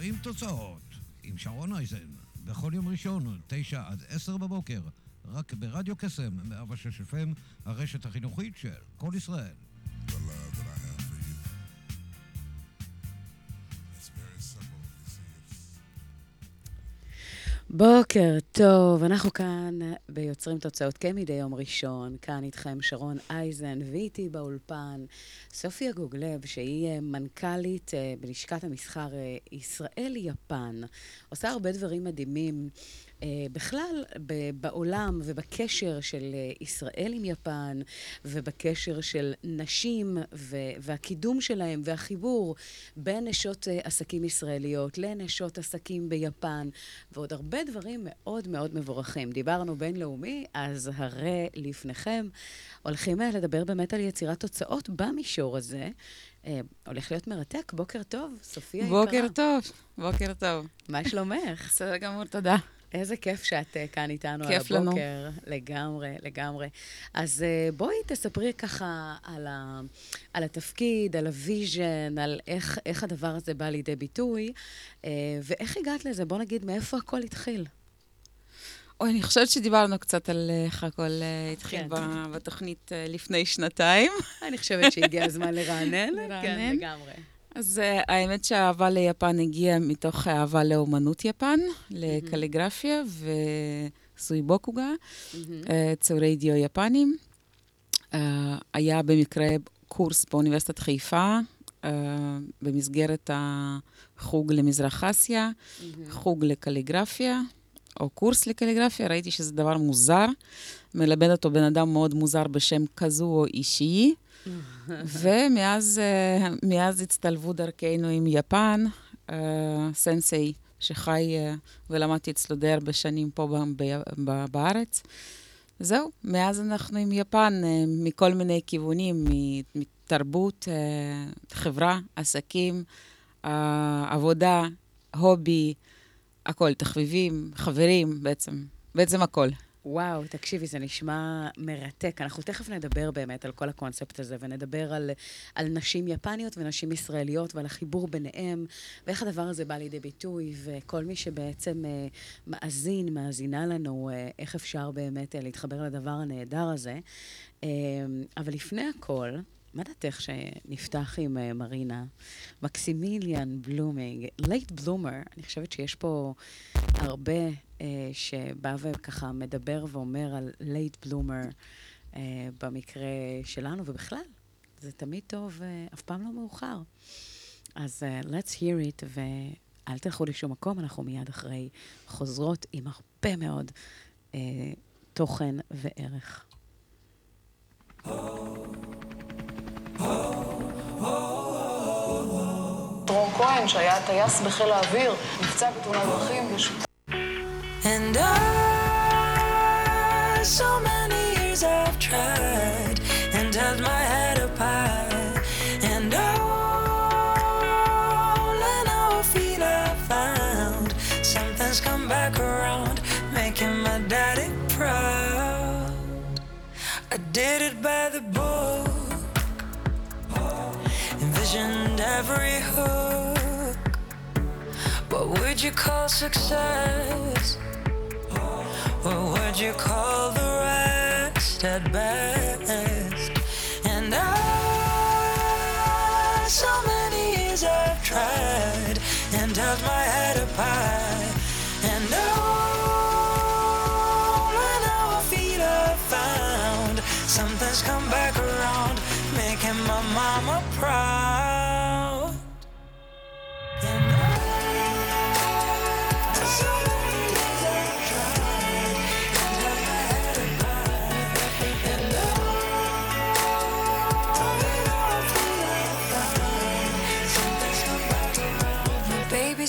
יוצאים תוצאות עם שרון אייזן, בכל יום ראשון, תשע עד עשר בבוקר, רק ברדיו קסם, 106 FM, הרשת החינוכית של כל ישראל. בוקר טוב, אנחנו כאן ביוצרים תוצאות כמדי יום ראשון, כאן איתכם שרון אייזן, ואיתי באולפן סופיה גוגלב, שהיא אה, מנכ"לית אה, בלשכת המסחר אה, ישראל-יפן. עושה הרבה דברים מדהימים בכלל ב- בעולם ובקשר של אה, ישראל עם יפן, ובקשר של נשים והקידום שלהם והחיבור בין נשות אה, עסקים ישראליות לנשות עסקים ביפן, ועוד הרבה דברים מאוד מאוד מבורכים. דיברנו בינלאומי, אז הרי לפניכם הולכים אה, לדבר באמת על יצירת תוצאות במישור הזה. אה, הולך להיות מרתק. בוקר טוב, סופיה יקרה. בוקר טוב, בוקר טוב. מה שלומך? בסדר גמור, תודה. איזה כיף שאת אה, כאן איתנו כיף על לנו. הבוקר. לגמרי, לגמרי. אז אה, בואי תספרי ככה על, ה, על התפקיד, על ה vision, על איך, איך הדבר הזה בא לידי ביטוי, אה, ואיך הגעת לזה? בוא נגיד, מאיפה הכל התחיל? אוי, אני חושבת שדיברנו קצת על איך הכל אה, התחיל כן. בתוכנית אה, לפני שנתיים. אני חושבת שהגיע הזמן לרענן. לרענן. כן, לגמרי. אז אה, האמת שהאהבה ליפן הגיעה מתוך אהבה לאומנות יפן, לקליגרפיה וסויבוקוגה, אה, ציורי דיו יפנים. אה, היה במקרה קורס באוניברסיטת חיפה, במסגרת החוג למזרח אסיה, חוג לקליגרפיה, או קורס לקליגרפיה, ראיתי שזה דבר מוזר. מלמד אותו בן אדם מאוד מוזר בשם קזואו אישי, ומאז אה, הצטלבו דרכנו עם יפן, אה, סנסei שחי אה, ולמדתי אצלו די הרבה שנים פה בארץ. זהו, מאז אנחנו עם יפן מכל מיני כיוונים, מתרבות, חברה, עסקים, עבודה, הובי, הכל, תחביבים, חברים, בעצם, בעצם הכל. וואו, תקשיבי, זה נשמע מרתק. אנחנו תכף נדבר באמת על כל הקונספט הזה, ונדבר על, על נשים יפניות ונשים ישראליות, ועל החיבור ביניהם, ואיך הדבר הזה בא לידי ביטוי, וכל מי שבעצם אה, מאזין, מאזינה לנו, אה, איך אפשר באמת אה, להתחבר לדבר הנהדר הזה. אה, אבל לפני הכל, מה דעתך שנפתח עם אה, מרינה? מקסימיליאן בלומין, late bloomer, אני חושבת שיש פה הרבה שבא וככה מדבר ואומר על late bloomer אה, במקרה שלנו, ובכלל, זה תמיד טוב, אה, אף פעם לא מאוחר. אז uh, let's hear it, ואל תלכו לשום מקום, אנחנו מיד אחרי חוזרות עם הרבה מאוד אה, תוכן וערך. דרור כהן, שהיה טייס בחיל האוויר, נפצע בתאונת דרכים. And I, so many years I've tried and held my head up high, and all in our feet I found something's come back around, making my daddy proud. I did it by the book, envisioned every hook. What would you call success? What would you call the rest at best? And I, so many years I've tried and held my head up high, and oh, all in our feet I found something's come back around, making my mama proud.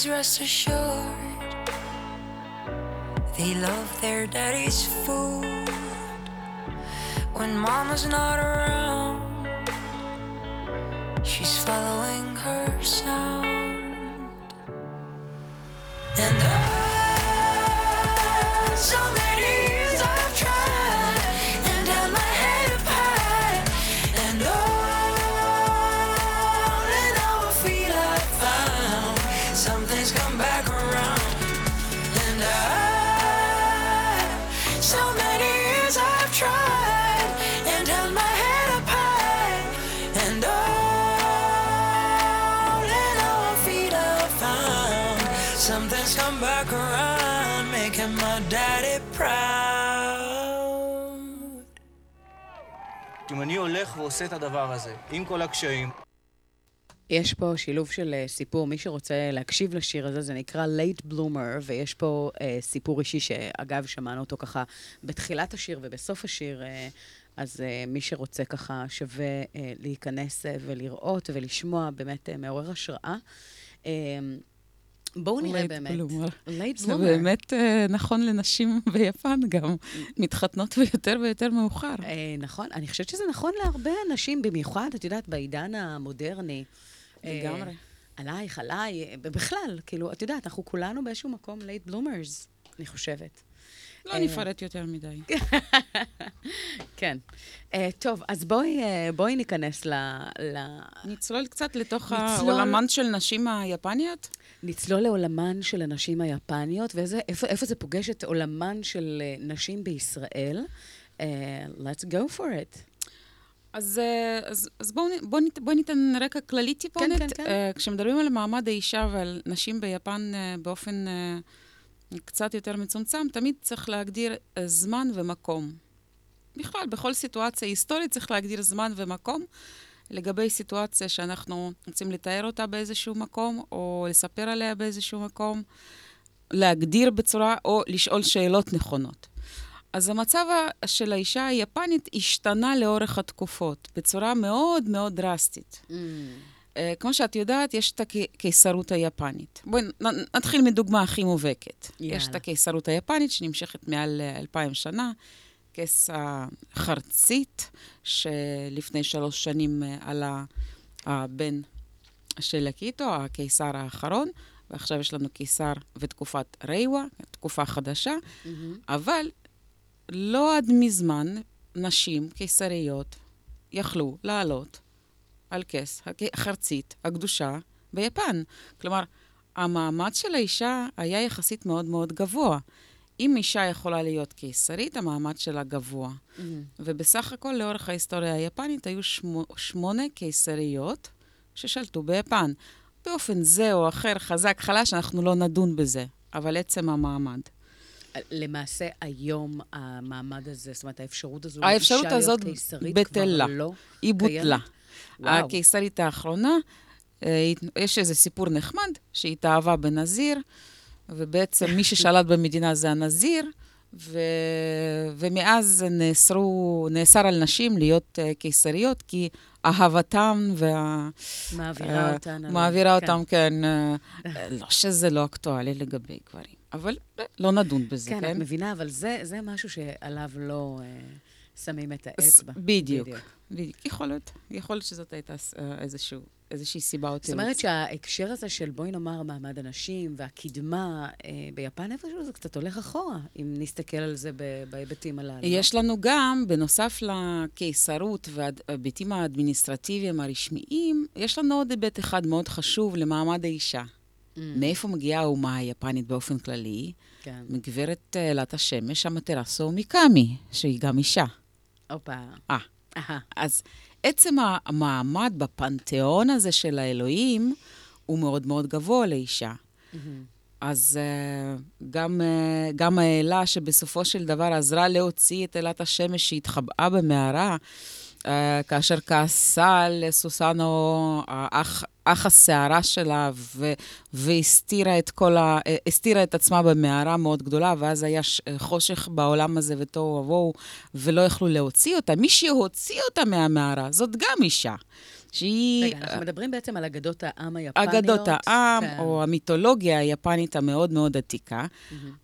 Please rest assured they love their daddy's food when mama's not around. She's following her sound, and I, so אני הולך ועושה את הדבר הזה, עם כל הקשיים, יש פה שילוב של אה, סיפור, מי שרוצה להקשיב לשיר הזה, זה נקרא Late Bloomer, ויש פה אה, סיפור אישי שאגב, שמענו אותו ככה בתחילת השיר ובסוף השיר, אה, אז אה, מי שרוצה ככה שווה אה, להיכנס אה, ולראות ולשמוע, באמת אה, מעורר השראה. אה, בואו נראה באמת. bloomer. Late זה Bloomer. באמת אה, נכון לנשים ביפן גם, מתחתנות ויותר ויותר מאוחר. אה, נכון, אני חושבת שזה נכון להרבה אנשים, במיוחד, את יודעת, בעידן המודרני. לגמרי. עלייך, עליי, בכלל, כאילו, את יודעת, אנחנו כולנו באיזשהו מקום late bloomers, אני חושבת. לא אה, נפרט יותר מדי. כן. אה, טוב, אז בואי, אה, בואי ניכנס ל... ל... נצלול קצת לתוך נצלול. העולמן של נשים היפניות? נצלול לעולמן של הנשים היפניות, ואיפה זה פוגש את עולמן של אה, נשים בישראל. אה, let's go for it. אז, אה, אז, אז בואו בוא, בוא ניתן רקע כללי טיפונת. כן, כן. אה, כשמדברים על מעמד האישה ועל נשים ביפן אה, באופן אה, קצת יותר מצומצם, תמיד צריך להגדיר אה, זמן ומקום. בכלל, בכל סיטואציה היסטורית צריך להגדיר זמן ומקום. לגבי סיטואציה שאנחנו רוצים לתאר אותה באיזשהו מקום, או לספר עליה באיזשהו מקום, להגדיר בצורה, או לשאול שאלות נכונות. אז המצב של האישה היפנית השתנה לאורך התקופות, בצורה מאוד מאוד דרסטית. Mm. אה, כמו שאת יודעת, יש את הקיסרות היפנית. בואי נתחיל מדוגמה הכי מובהקת. יאללה. יש את הקיסרות היפנית שנמשכת מעל אלפיים שנה, כס החרצית, שלפני שלוש שנים אה, עלה הבן של הקיטו, הקיסר האחרון, ועכשיו יש לנו קיסר ותקופת ריווה, תקופה חדשה, אבל לא עד מזמן נשים קיסריות יכלו לעלות על כס החרצית הקדושה ביפן. כלומר, המעמד של האישה היה יחסית מאוד מאוד גבוה. אם אישה יכולה להיות קיסרית, המעמד שלה גבוה. Mm. ובסך הכל, לאורך ההיסטוריה היפנית, היו שמו, שמונה קיסריות ששלטו ביפן. באופן זה או אחר, חזק, חלש, אנחנו לא נדון בזה, אבל עצם המעמד. למעשה, היום המעמד הזה, זאת אומרת, האפשרות הזו האפשרות הזאת בטלה. לא היא בוטלה. וואו. הקיסרית האחרונה, אה, יש איזה סיפור נחמד, שהיא התאהבה בנזיר, ובעצם מי ששלט במדינה זה הנזיר, ו... ומאז נאסרו, נאסר על נשים להיות uh, קיסריות, כי אהבתם וה... מעבירה אה, אותן. מעבירה כן. אותם, כן. אה, לא שזה לא אקטואלי לגבי גברים, אבל לא נדון בזה, כן, כן? את מבינה, אבל זה, זה משהו שעליו לא אה, שמים את האצבע. בדיוק. בדיוק. יכול להיות, יכול להיות שזאת הייתה איזשהו, איזושהי סיבה או זאת. אומרת שההקשר הזה של, בואי נאמר, מעמד הנשים והקדמה אה, ביפן איפשהו, זה קצת הולך אחורה, אם נסתכל על זה בהיבטים הללו. יש לנו גם, בנוסף לקיסרות וההיבטים האדמיניסטרטיביים הרשמיים, יש לנו עוד היבט אחד מאוד חשוב למעמד האישה. Mm, מאיפה מגיעה האומה היפנית באופן כללי? כן. מגברת אה, אלת השמש, המטרסו מיקאמי, שהיא גם אישה. הופה. אה. אז עצם המעמד בפנתיאון הזה של האלוהים הוא מאוד מאוד גבוה לאישה. אז uh, גם, uh, גם האלה שבסופו של דבר עזרה להוציא את אלת השמש שהתחבאה במערה, כאשר כעסה על סוסנו, האח, אח השערה שלה, ו, והסתירה את כל ה... הסתירה את עצמה במערה מאוד גדולה, ואז היה ש, חושך בעולם הזה ותוהו ובוהו, ולא יכלו להוציא אותה. מי שהוציא אותה מהמערה, זאת גם אישה. שהיא... רגע, אנחנו מדברים בעצם על אגדות העם היפניות. אגדות העם, כן. או המיתולוגיה היפנית המאוד מאוד עתיקה,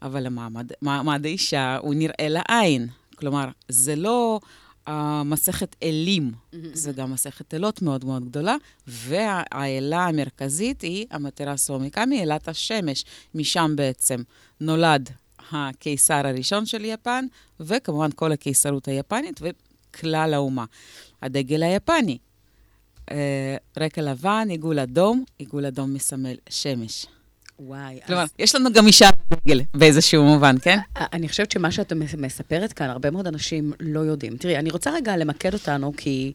אבל המעמד מעמד האישה הוא נראה לעין. כלומר, זה לא uh, מסכת אלים, זה גם מסכת אלות מאוד מאוד גדולה, והאלה המרכזית היא המטרסו אומיקמי, אלת השמש. משם בעצם נולד הקיסר הראשון של יפן, וכמובן כל הקיסרות היפנית וכלל האומה. הדגל היפני, אה, רקע לבן, עיגול אדום, עיגול אדום מסמל שמש. וואי, כלומר, אז יש לנו גם אישה בדגל באיזשהו מובן, כן? אני חושבת שמה שאת מס- מספרת כאן, הרבה מאוד אנשים לא יודעים. תראי, אני רוצה רגע למקד אותנו, כי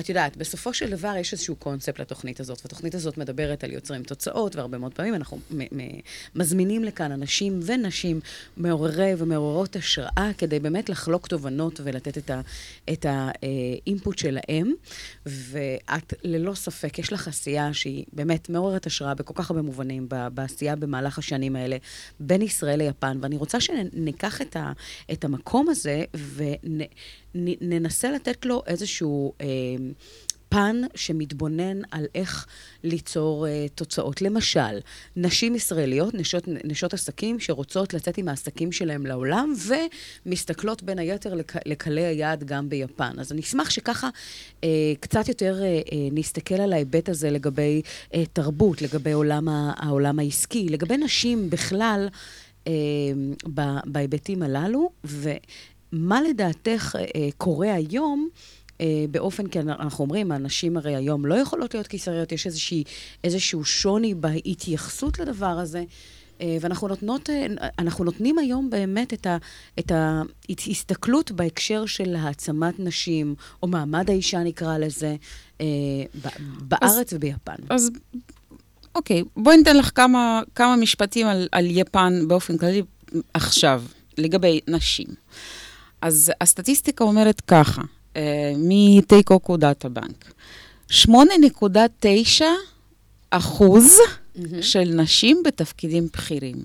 את יודעת, בסופו של דבר יש איזשהו קונספט לתוכנית הזאת, והתוכנית הזאת מדברת על יוצרים תוצאות, והרבה מאוד פעמים אנחנו מזמינים לכאן אנשים ונשים מעוררי ומעוררות השראה, כדי באמת לחלוק תובנות ולתת את ה- את האינפוט שלהם. ואת, ללא ספק, יש לך עשייה שהיא באמת מעוררת השראה בכל כך הרבה מובנים, ב- בעשייה במהלך השנים האלה, בין ישראל ליפן. ואני רוצה שניקח את, ה, את המקום הזה וננסה לתת לו איזשהו אה, פן שמתבונן על איך ליצור אה, תוצאות. למשל, נשים ישראליות, נשות, נשות עסקים, שרוצות לצאת עם העסקים שלהם לעולם, ומסתכלות בין היתר לק, לקהלי היעד גם ביפן. אז אני אשמח שככה אה, קצת יותר אה, אה, נסתכל על ההיבט הזה לגבי אה, תרבות, לגבי עולם ה, העולם העסקי, לגבי נשים בכלל, אה, בהיבטים הללו, ומה לדעתך אה, קורה היום באופן, כי אנחנו אומרים, הנשים הרי היום לא יכולות להיות קיסריות, יש איזושהי, איזשהו שוני בהתייחסות לדבר הזה. אה, ואנחנו נותנות, אה, אנחנו נותנים היום באמת את, ה, את ההסתכלות בהקשר של העצמת נשים, או מעמד האישה נקרא לזה, אה, בארץ וביפן. אז אוקיי, בואי ניתן לך כמה, כמה משפטים על, על יפן באופן כללי עכשיו, לגבי נשים. אז הסטטיסטיקה אומרת ככה, אה, מטייקוקו דאטה בנק, 8.9 אחוז של נשים בתפקידים בכירים.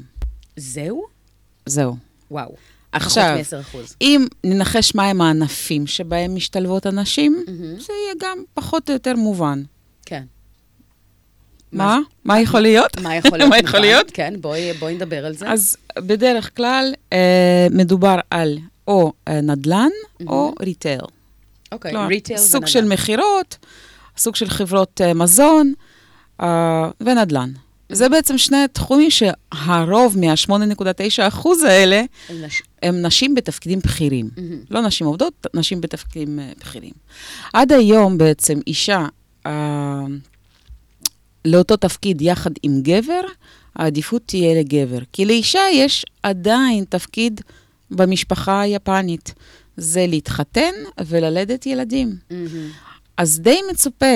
זהו? זהו. וואו. עכשיו, פחות מ-10 אחוז. אם ננחש מהם הענפים שבהם משתלבות הנשים, זה יהיה גם פחות או יותר מובן. כן. מה? מה יכול להיות? מה יכול להיות? מה יכול להיות? כן, בואי, בואי נדבר על זה. אז בדרך כלל אה, מדובר על או אה, נדל"ן או ריטייל. אוקיי, כלומר, ריטייל סוג של מכירות, סוג של חברות אה, מזון אה, ונדל"ן. זה בעצם שני תחומים שהרוב מה-8.9% האלה נש... הם נשים בתפקידים בכירים. לא נשים עובדות, נשים בתפקידים אה, בכירים. עד היום בעצם אישה אה, לאותו תפקיד יחד עם גבר, העדיפות תהיה לגבר. כי לאישה יש עדיין תפקיד במשפחה היפנית. זה להתחתן וללדת ילדים. אז די מצופה,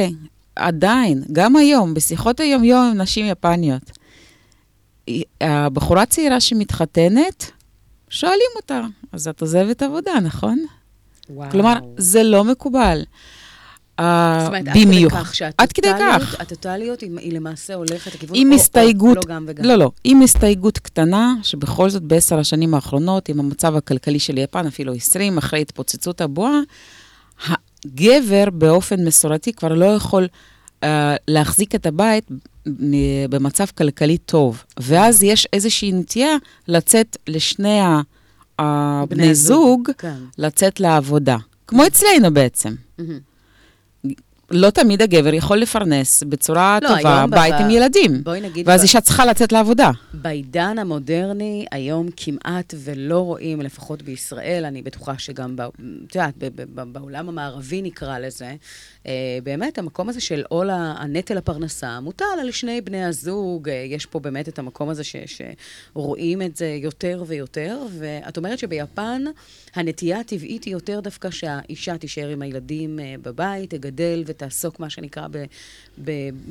עדיין, גם היום, בשיחות היום-יום עם נשים יפניות, הבחורה צעירה שמתחתנת, שואלים אותה, אז את עוזבת עבודה, נכון? וואו. כלומר, זה לא מקובל. במיוחד. כך עד כדי כך. הטוטליות היא, למעשה הולכת לכיוון עם הסתייגות, לא גם וגם. לא, לא, עם הסתייגות קטנה, שבכל זאת בעשר השנים האחרונות, עם המצב הכלכלי של יפן, אפילו 20, אחרי התפוצצות הבועה, הגבר באופן מסורתי כבר לא יכול uh, להחזיק את הבית במצב כלכלי טוב. ואז יש איזושהי נטייה לצאת לשני הבני זוג, כן. לצאת לעבודה. כמו אצלנו בעצם. מהמם. לא תמיד הגבר יכול לפרנס בצורה לא, טובה בית ב- עם ילדים. בואי נגיד... ואז ב- אישה צריכה לצאת לעבודה. בעידן המודרני, היום כמעט ולא רואים, לפחות בישראל, אני בטוחה שגם, את יודעת, בעולם המערבי נקרא לזה, אה, באמת המקום הזה של עול הנטל הפרנסה מוטל על שני בני הזוג, אה, יש פה באמת את המקום הזה ש, שרואים את זה יותר ויותר, ואת אומרת שביפן הנטייה הטבעית היא יותר דווקא שהאישה תישאר עם הילדים אה, בבית, תגדל ותעסוק, מה שנקרא,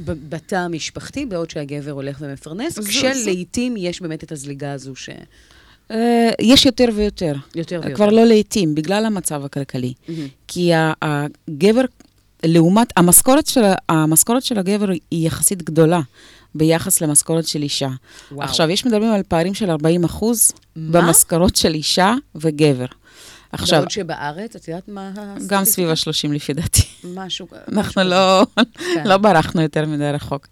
בתא המשפחתי, בעוד שהגבר הולך ומפרנס, כשלעיתים יש באמת את הזליגה הזו ש... אה, יש יותר ויותר. יותר ויותר. כבר לא לעיתים, בגלל המצב הכלכלי. מהמם. כי הגבר, לעומת, המשכורת של, המשכורת של הגבר היא יחסית גדולה ביחס למשכורת של אישה. וואו. עכשיו, יש מדברים על פערים של 40 אחוז? במשכורות של אישה וגבר. עכשיו, בעוד שבארץ, את יודעת מה הסטטיסטיקה? גם סביב ה-30 לפי דעתי. משהו... אנחנו לא, כן. לא ברחנו יותר מדי רחוק.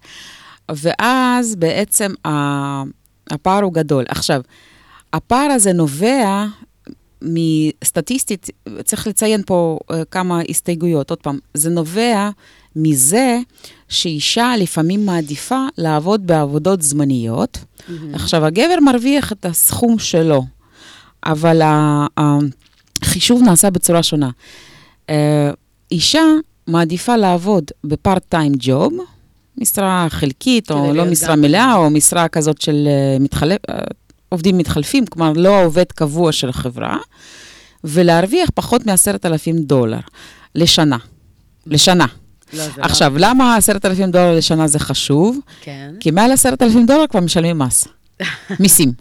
ואז בעצם ה- הפער הוא גדול. עכשיו, הפער הזה נובע מסטטיסטית, צריך לציין פה אה, כמה הסתייגויות. עוד פעם, זה נובע מזה שאישה לפעמים מעדיפה לעבוד בעבודות זמניות. עכשיו, הגבר מרוויח את הסכום שלו, אבל ה- החישוב נעשה בצורה שונה. אה, אישה מעדיפה לעבוד בפארט טיים ג'וב, משרה חלקית, או לא משרה גם- מלאה, או משרה כזאת של אה, מתחלף, אה, עובדים מתחלפים, כלומר לא העובד קבוע של החברה, ולהרוויח פחות מ-10,000 דולר לשנה. לשנה. לא, לא- עכשיו, למה 10,000 דולר לשנה זה חשוב? כן. כי מעל 10,000 דולר כבר משלמים מס, מיסים.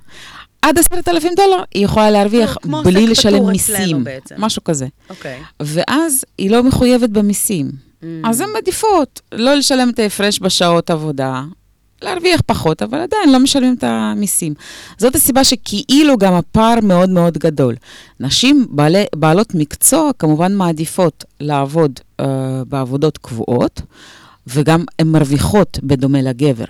עד 10,000 דולר היא יכולה להרוויח כמו עוסק בלי לשלם מיסים. משהו כזה. אוקיי. ואז היא לא מחויבת במיסים. Mm. אז הן מעדיפות לא לשלם את ההפרש בשעות עבודה, להרוויח פחות, אבל עדיין לא משלמים את המיסים. זאת הסיבה שכאילו גם הפער מאוד מאוד גדול. נשים בעלי, בעלות מקצוע כמובן מעדיפות לעבוד uh, בעבודות קבועות, וגם הן מרוויחות בדומה לגבר.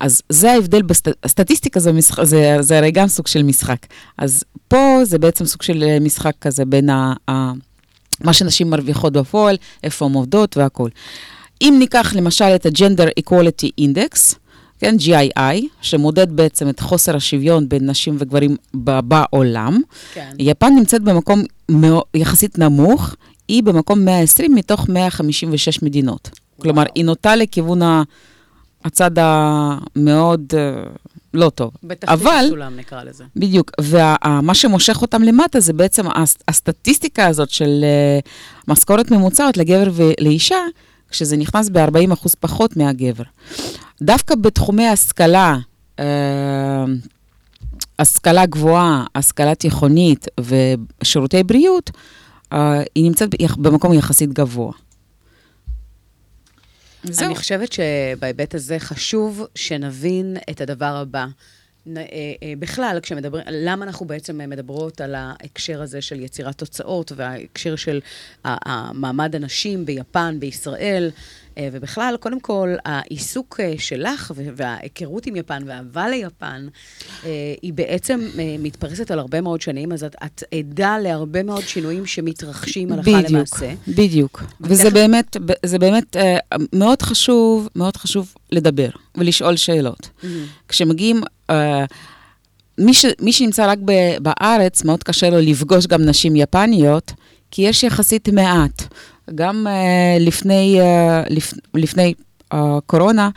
אז זה ההבדל, בסטטיסטיקה זה, משחק, זה, זה הרי גם סוג של משחק. אז פה זה בעצם סוג של אה, משחק כזה בין ה, ה, מה שנשים מרוויחות בפועל, איפה הן עובדות והכול. אם ניקח למשל את ה-Gender Equality Index, כן, GII, שמודד בעצם את חוסר השוויון בין נשים וגברים בעולם, כן. יפן נמצאת במקום יחסית נמוך, היא במקום 120 מתוך 156 מדינות. כלומר, היא נוטה לכיוון ה- הצד המאוד אה, לא טוב. בתחתית אבל, הסולם נקרא לזה. בדיוק, ומה שמושך אותם למטה זה בעצם הס- הסטטיסטיקה הזאת של אה, משכורת ממוצעת לגבר ולאישה, כשזה נכנס ב-40% פחות מהגבר. דווקא בתחומי השכלה, אה, השכלה גבוהה, השכלה תיכונית ושירותי בריאות, היא נמצאת במקום יחסית גבוה. זהו. אני חושבת שבהיבט הזה חשוב שנבין את הדבר הבא. אה, אה, בכלל, כשמדברים, למה אנחנו בעצם מדברות על ההקשר הזה של יצירת תוצאות וההקשר של המעמד הנשים ביפן, בישראל, ובכלל, קודם כל, העיסוק אה, שלך וההיכרות עם יפן והאהבה ליפן, אה, היא בעצם אה, מתפרסת על הרבה מאוד שנים, אז את, את עדה להרבה מאוד שינויים שמתרחשים הלכה בדיוק, למעשה. בדיוק. וזה ותכף- באמת, זה באמת אה, מאוד חשוב, מאוד חשוב לדבר ולשאול שאלות. כשמגיעים, אה, מי, ש, מי שנמצא רק ב, בארץ, מאוד קשה לו לפגוש גם נשים יפניות, כי יש יחסית מעט. גם uh, לפני, uh, לפ, לפני uh, קורונה,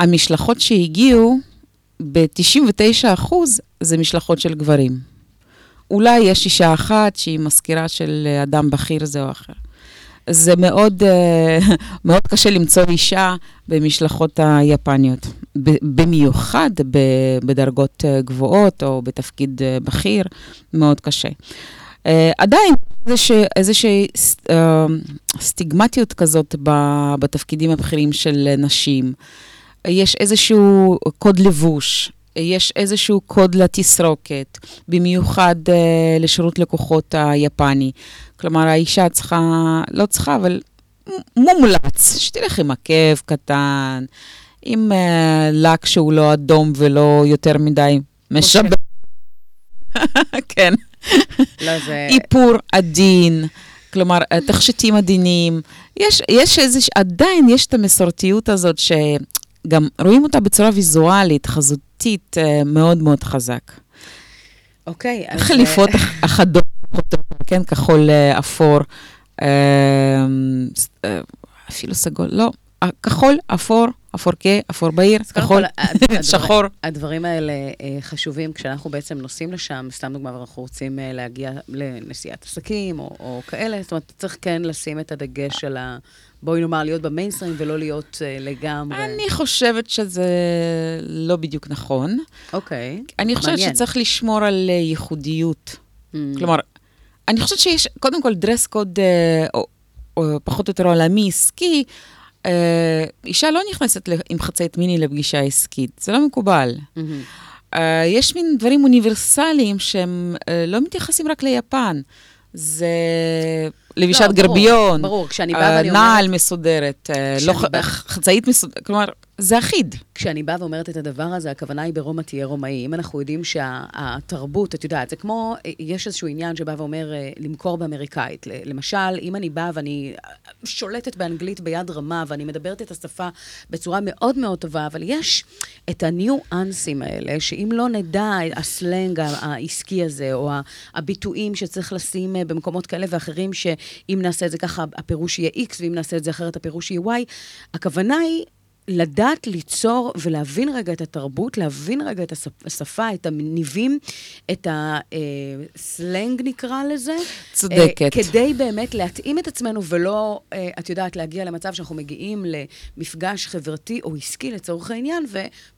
המשלחות שהגיעו, ב-99% זה משלחות של גברים. אולי יש אישה אחת שהיא מזכירה של אדם בכיר זה או אחר. זה מאוד, אה, מאוד קשה למצוא אישה במשלחות היפניות, במיוחד בדרגות גבוהות או בתפקיד בכיר, מאוד קשה. אה, עדיין איזושהי, אה, סטיגמטיות כזאת בתפקידים הבכירים של נשים. יש איזשהו קוד לבוש, יש איזשהו קוד לתסרוקת, במיוחד uh, לשירות לקוחות היפני. כלומר, האישה צריכה, לא צריכה, אבל מומלץ, שתלך עם עקב קטן, עם uh, לק שהוא לא אדום ולא יותר מדי משבח. כן. לא, זה... איפור עדין, כלומר, אה, תכשיטים עדינים. יש, יש איזה, עדיין יש את המסורתיות הזאת שגם רואים אותה בצורה ויזואלית, חזותית, אה, מאוד מאוד חזק. אוקיי, אז... חליפות אה, אח- אחדות, כן, כחול אה, אפור, אה, אה, אפילו סגול, לא, אה, כחול, אפור, אפור כהה, אפור בהיר, כחול, הדבר- שחור. הדברים האלה אה, חשובים כשאנחנו בעצם נוסעים לשם, סתם דוגמה, ואנחנו רוצים אה, להגיע לנסיעת עסקים או, או כאלה, זאת אומרת, צריך כן לשים את הדגש על ה... בואי נאמר, להיות במיינסטרים ולא להיות אה, לגמרי... אני חושבת שזה לא בדיוק נכון. אוקיי. אני חושבת מעניין. שצריך לשמור על ייחודיות. Mm, כלומר, אני חושבת שיש, קודם כל, דרס קוד או פחות או יותר עולמי עסקי. אה, אישה לא נכנסת עם חצאית מיני לפגישה עסקית, זה לא מקובל. מהמם. אה, יש מין דברים אוניברסליים שהם אה, לא מתייחסים רק ליפן. זה לבישת לא, ברור, גרביון, ברור, כשאני באה אה, ואני נעל אומרת- מסודרת, אה, כשאני לא ח- באה- חצאית מסודרת, כלומר, זה אחיד. כשאני באה ואומרת את הדבר הזה, הכוונה היא ברומא תהיה רומאי. אם אנחנו יודעים שהתרבות, את יודעת, זה כמו, יש איזשהו עניין שבא ואומר אה, למכור באמריקאית. למשל, אם אני באה ואני שולטת באנגלית ביד רמה, ואני מדברת את השפה בצורה מאוד מאוד טובה, אבל יש את הניואנסים האלה, שאם לא נדע הסלנג העסקי הזה, או הביטויים שצריך לשים אה, במקומות כאלה ואחרים, שאם נעשה את זה ככה, הפירוש יהיה X, ואם נעשה את זה אחרת, הפירוש יהיה Y, הכוונה היא... לדעת ליצור ולהבין רגע את התרבות, להבין רגע את השפ- השפה, את הניבים, את הסלנג נקרא לזה. צודקת. אה, כדי באמת להתאים את עצמנו ולא, אה, את יודעת, להגיע למצב שאנחנו מגיעים למפגש חברתי או עסקי לצורך העניין,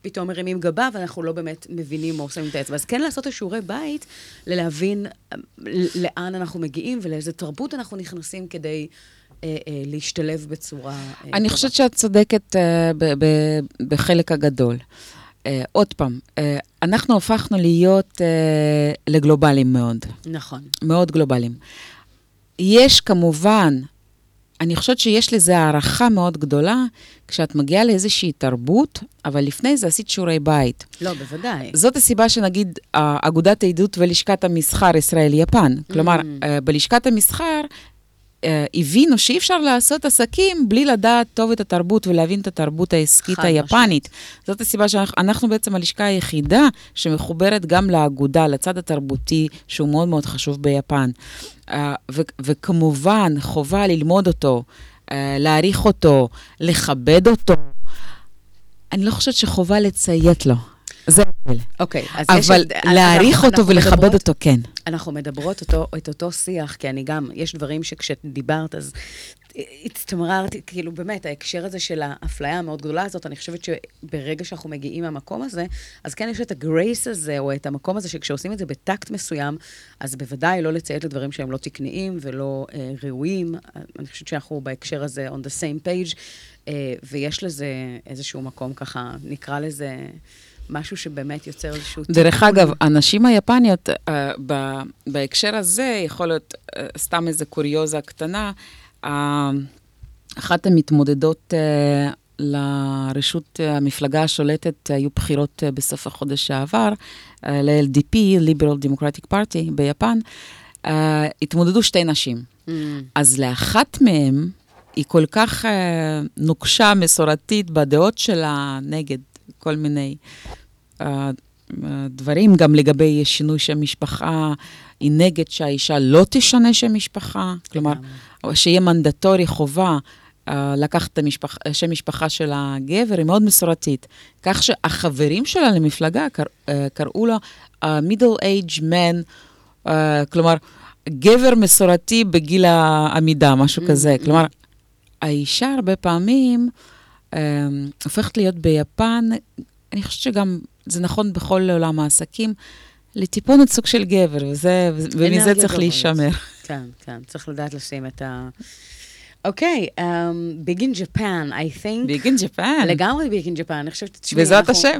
ופתאום מרימים גבה ואנחנו לא באמת מבינים או שמים את האצבע. אז כן לעשות את שיעורי בית, ללהבין אה, לאן אנחנו מגיעים ולאיזה תרבות אנחנו נכנסים כדי... אה, אה, להשתלב בצורה אה, אני. חושבת שאת צודקת אה, ב- ב- בחלק הגדול. אה, עוד פעם, אה, אנחנו הפכנו להיות אה, לגלובליים מאוד, נכון. מאוד גלובליים. יש כמובן, אני חושבת שיש לזה הערכה מאוד גדולה כשאת מגיעה לאיזושהי תרבות, אבל לפני זה עשית שיעורי בית. לא, בוודאי. זאת הסיבה שנגיד אה, אגודת העדות ולשכת המסחר ישראל-יפן. כלומר, אה, בלשכת המסחר הבינו שאי אפשר לעשות עסקים בלי לדעת טוב את התרבות ולהבין את התרבות העסקית היפנית. זאת הסיבה שאנחנו אנחנו בעצם הלשכה היחידה שמחוברת גם לאגודה, לצד התרבותי, שהוא מאוד מאוד חשוב ביפן. אה, ו- וכמובן, חובה ללמוד אותו, אה, להעריך אותו, לכבד אותו. אני לא חושבת שחובה לציית לו. זה ההבדל. אוקיי, אז יש... אבל להעריך אותו ולכבד אותו, כן. אנחנו מדברות אותו, את אותו שיח, כי אני גם, יש דברים שכשדיברת, אז הצטמררתי, כאילו, באמת, ההקשר הזה של האפליה המאוד גדולה הזאת, אני חושבת שברגע שאנחנו מגיעים מהמקום הזה, אז כן יש את הגרייס הזה, או את המקום הזה שכשעושים את זה בטקט מסוים, אז בוודאי לא לציית לדברים שהם לא תקניים ולא אה, ראויים. אני חושבת שאנחנו בהקשר הזה on the same page, אה, ויש לזה איזשהו מקום ככה, נקרא לזה... משהו שבאמת יוצר איזשהו... דרך תיקון. אגב, הנשים היפניות, uh, ב- בהקשר הזה, יכול להיות uh, סתם איזו קוריוזה קטנה, uh, אחת המתמודדות uh, לראשות uh, המפלגה השולטת, היו בחירות uh, בסוף החודש שעבר, uh, ל-LDP, Liberal Democratic Party ביפן, uh, התמודדו שתי נשים. Mm, אז לאחת מהן, היא כל כך uh, נוקשה, מסורתית בדעות שלה נגד כל מיני uh, uh, דברים, גם לגבי שינוי שם משפחה, היא נגד שהאישה לא תשנה שם משפחה, כלומר, שיהיה מנדטורי חובה. uh, לקחת את המשפח, שם משפחה של הגבר, היא מאוד מסורתית. כך שהחברים שלה למפלגה קר, uh, קראו לה uh, middle age man, uh, כלומר, גבר מסורתי בגיל העמידה, משהו כזה. כלומר, האישה הרבה פעמים um, הופכת להיות ביפן, אני חושבת שגם זה נכון בכל עולם העסקים, לטיפונת סוג של גבר, וזה, ומזה צריך. להישמר. כן, כן, צריך לדעת לשים את ה... אוקיי, Big in Japan, I think. ביג אין ג'פן. לגמרי Big in Japan, אני חושבת, תשמעי, בעזרת אנחנו- השם,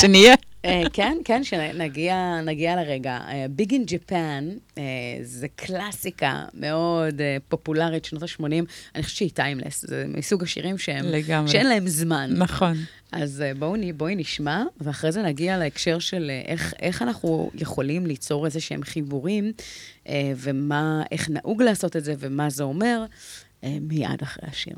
שנהיה. אה, כן, כן, שנגיע נגיע לרגע. אה, Big in Japan אה, זה קלאסיקה מאוד אה, פופולרית, שנות ה-80. אני חושבת שהיא טיימלס, זה מסוג השירים שהם... לגמרי. שאין להם זמן. נכון. אז אה, בואו בואי נשמע, ואחרי זה נגיע להקשר של אה, איך, איך אנחנו יכולים ליצור איזה שהם חיבורים, אה, ומה, איך נהוג לעשות את זה, ומה זה אומר, אה, מיד אחרי השיר.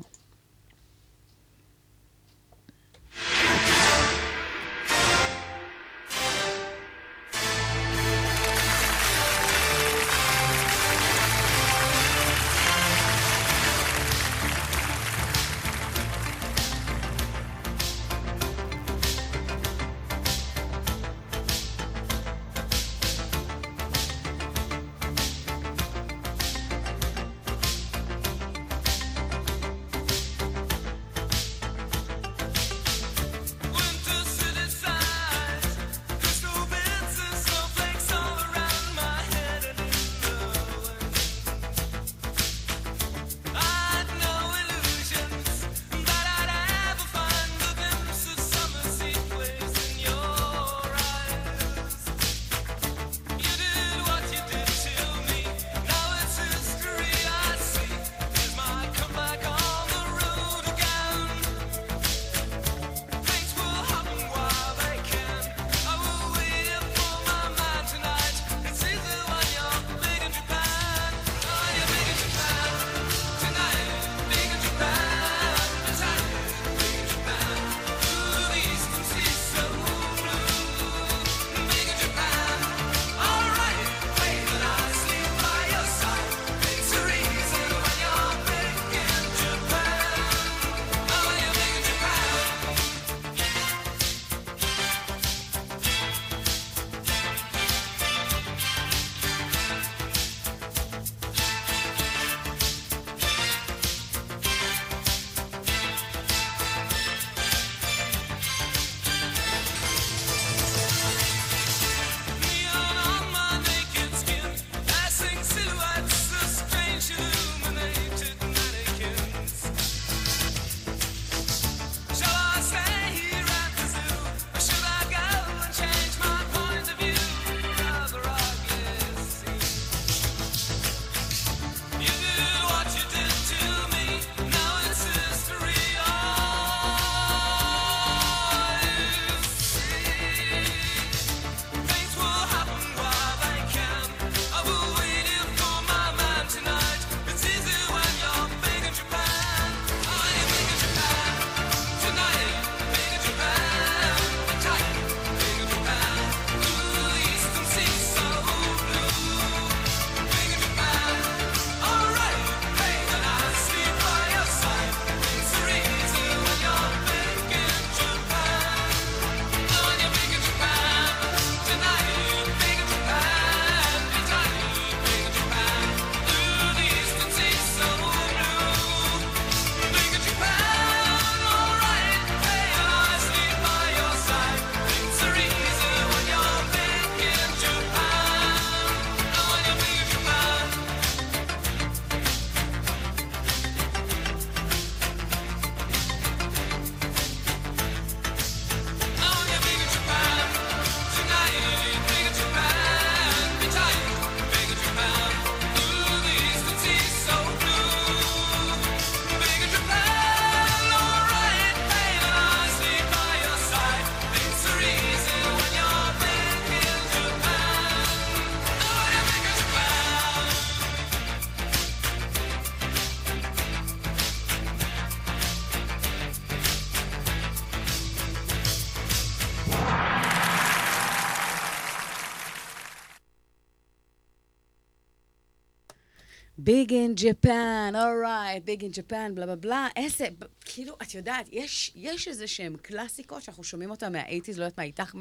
Big in Japan, alright, Big in Japan, בלה בלה בלה, איזה, כאילו, את יודעת, יש, יש איזה שהם קלאסיקות שאנחנו שומעים אותן מה eighties, לא יודעת מה איתך,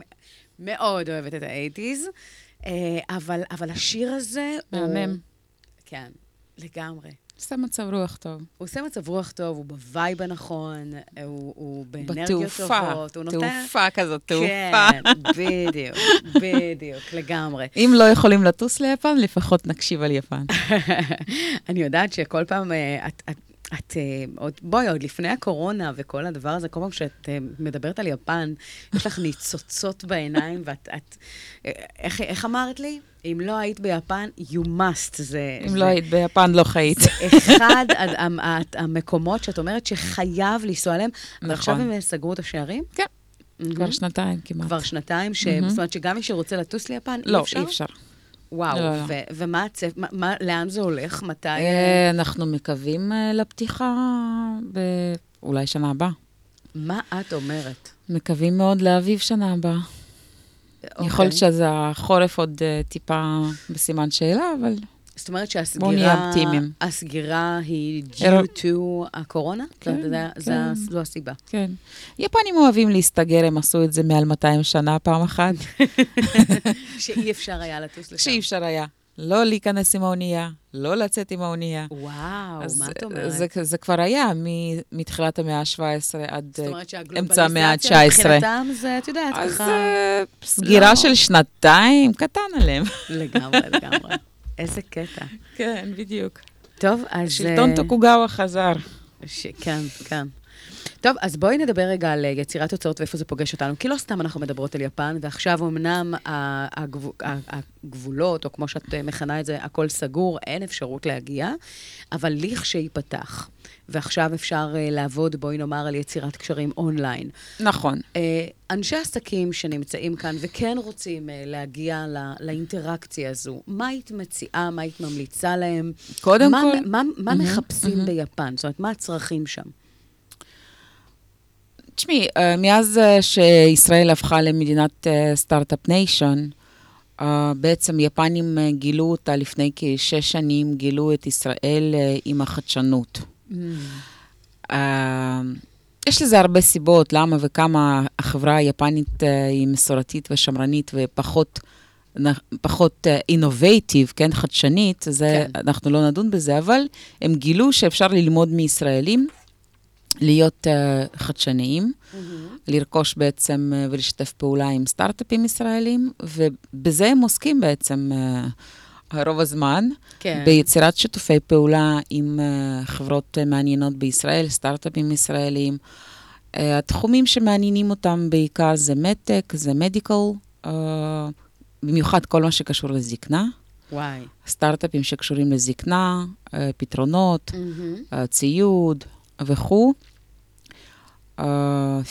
מאוד אוהבת את ה eighties, אה, אבל, אבל השיר הזה הוא... מהמם. כן, לגמרי. עושה מצב רוח טוב. הוא עושה מצב רוח טוב, הוא ב vibe הנכון, הוא, הוא באנרגיות בתעופה, טובות, הוא נותן... תעופה כזאת, תעופה. כן, בדיוק, בדיוק, לגמרי. אם לא יכולים לטוס ליפן, לפחות נקשיב על יפן. אני יודעת שכל פעם אה, את... את את, אה, עוד, בואי, עוד לפני הקורונה וכל הדבר הזה, כל פעם שאת אה, מדברת על יפן, יש לך ניצוצות בעיניים, ואת, את, אה, איך, איך אמרת לי? אם לא היית ביפן, you must. זה, אם זה, לא היית ביפן, לא חיית. אחד ה- ה- ה- המקומות שאת אומרת שחייב לנסוע אליהם, עכשיו נכון. הם סגרו את השערים? כן, מהמם. כבר שנתיים כמעט. כבר שנתיים, ש... מהמם. זאת אומרת שגם מי שרוצה לטוס ליפן, אי לא, אפשר? אי אפשר. וואו, לא, לא. ו- ומה הצפ... מה- מה- לאן זה הולך? מתי? אה, אנחנו מקווים אה, לפתיחה ב- אולי שנה הבאה. מה את אומרת? מקווים מאוד לאביב שנה הבאה. יכול אוקיי. להיות שזה החורף עוד אה, טיפה בסימן שאלה, אבל זאת אומרת שהסגירה... הסגירה היא due to הקורונה? כן, זה- כן. זה- זו הסיבה. כן. יפנים אוהבים להסתגר, הם עשו את זה מעל 200 שנה פעם אחת, שאי אפר היה לטוס לשם. שאי אפשר היה. לא להיכנס עם האונייה, לא לצאת עם האונייה. וואו, אז מה את אומרת? זה, זה כבר היה מתחילת המאה ה-17 עד זאת אה, אומרת אמצע המאה שהגלובליזציה ה-19. מבחינתם זה, את יודעת, אז ככה... אה, סגירה לא. של שנתיים, קטן עליהם. לגמרי, לגמרי. איזה קטע. כן, בדיוק. טוב, אז... שלטון אה, טוקוגאווה חזר. ש... כן, כן. טוב, אז בואי נדבר רגע על אה, יצירת תוצאות ואיפה זה פוגש אותנו, כי לא סתם אנחנו מדברות על יפן, ועכשיו אמנם הגבולות, או כמו שאת אה, מכנה את זה, הכל סגור, אין אפשרות להגיע, אבל לכשייפתח, ועכשיו אפשר אה, לעבוד, בואי נאמר, על יצירת קשרים אונליין. נכון. אה, אנשי עסקים שנמצאים כאן וכן רוצים אה, להגיע לא, לאינטראקציה הזו, מה היית מציעה, מה היית ממליצה להם? קודם מה, כל- מה, מה מהמם, מחפשים מהמם. ביפן? זאת אומרת, מה הצרכים שם? תשמעי, אה, מאז אה, שישראל הפכה למדינת start-up nation, אה, בעצם יפנים אה, גילו אותה לפני כשש שנים, גילו את ישראל אה, עם החדשנות. אה, יש לזה הרבה סיבות, למה וכמה החברה היפנית אה, היא מסורתית ושמרנית ופחות פחות אינובייטיב, כן, חדשנית, זה, כן. אנחנו לא נדון בזה, אבל הם גילו שאפשר ללמוד מישראלים להיות uh, חדשניים, לרכוש בעצם uh, ולשתף פעולה עם סטארט-אפים ישראלים, ובזה הם עוסקים בעצם uh, רוב הזמן. כן. ביצירת שיתופי פעולה עם uh, חברות uh, מעניינות בישראל, סטארט-אפים ישראלים. Uh, התחומים שמעניינים אותם בעיקר זה מדטק, זה מדיקל, במיוחד כל מה שקשור לזקנה. וואי. סטארט-אפים שקשורים לזקנה, פתרונות, אה, ציוד וכו'.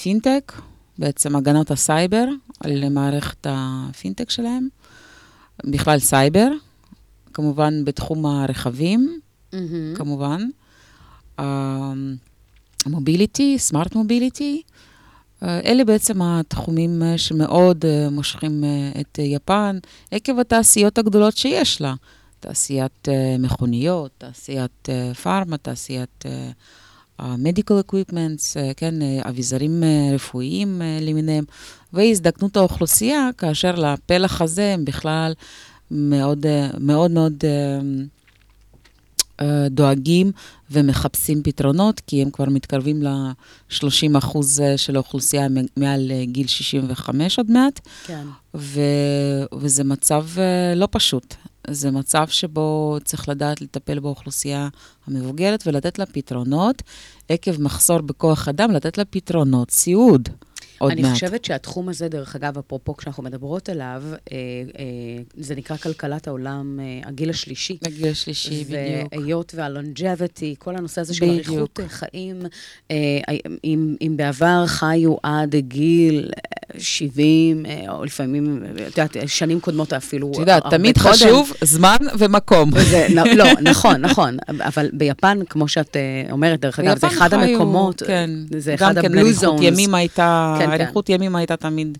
פינטק, בעצם הגנת הסייבר על מערכת הפינטק שלהם. בכלל סייבר, כמובן בתחום הרכבים, מהמם. כמובן. mobility, smart mobility. אלה בעצם התחומים אה, שמאוד אה, מושכים אה, את אה, יפן, עקב התעשיות הגדולות שיש לה. תעשיית אה, מכוניות, תעשיית אה, פארמה, תעשיית medical equipments, כן, אה, אביזרים אה, רפואיים אה, למיניהם, והזדקנות האוכלוסייה, כאשר לפלח הזה הם בכלל מאוד אה, מאוד, מאוד אה, אה, דואגים ומחפשים פתרונות, כי הם כבר מתקרבים ל-30 אחוז של האוכלוסייה מעל גיל 65 עוד מעט, כן. ו- וזה מצב לא פשוט. זה מצב שבו צריך לדעת לטפל באוכלוסייה המבוגרת ולתת לה פתרונות, עקב מחסור בכוח אדם, לתת לה פתרונות, סיעוד. עוד אני מעט. חושבת שהתחום הזה, דרך אגב, אפרופו כשאנחנו מדברות עליו, אה, אה, זה נקרא כלכלת העולם, אה, הגיל השלישי. לגיל השלישי, בדיוק. והיות והלונג'ביטי, כל הנושא הזה של אריכות בדיוק. אה, חיים, אה, אם, אם בעבר חיו עד גיל אה, 70, אה, או לפעמים, את יודעת, שנים קודמות אפילו את יודעת, תמיד קודם. חשוב זמן ומקום. זה, לא, לא, נכון, נכון, אבל ביפן, כמו שאת אה, אומרת, דרך אגב, זה אחד חיו, המקומות, כן. זה אחד גם כן הבלו אריכות זונס. ימים הייתה, כן, כן. אריכות ימים הייתה תמיד